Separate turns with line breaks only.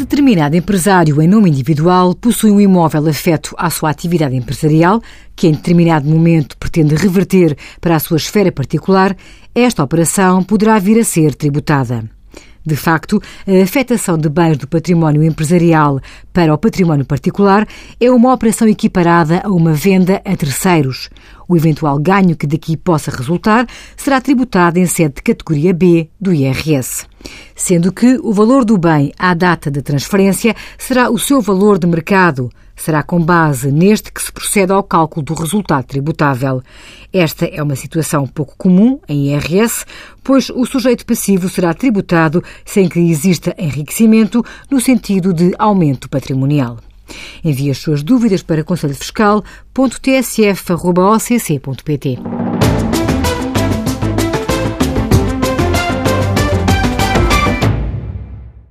determinado empresário em nome individual possui um imóvel afeto à sua atividade empresarial, que em determinado momento pretende reverter para a sua esfera particular, esta operação poderá vir a ser tributada. De facto, a afetação de bens do património empresarial para o património particular é uma operação equiparada a uma venda a terceiros. O eventual ganho que daqui possa resultar será tributado em sede de categoria B do IRS. Sendo que o valor do bem à data da transferência será o seu valor de mercado, Será com base neste que se procede ao cálculo do resultado tributável. Esta é uma situação pouco comum em IRS, pois o sujeito passivo será tributado sem que exista enriquecimento no sentido de aumento patrimonial. Envie as suas dúvidas para conselhofiscal.tsf.occ.pt.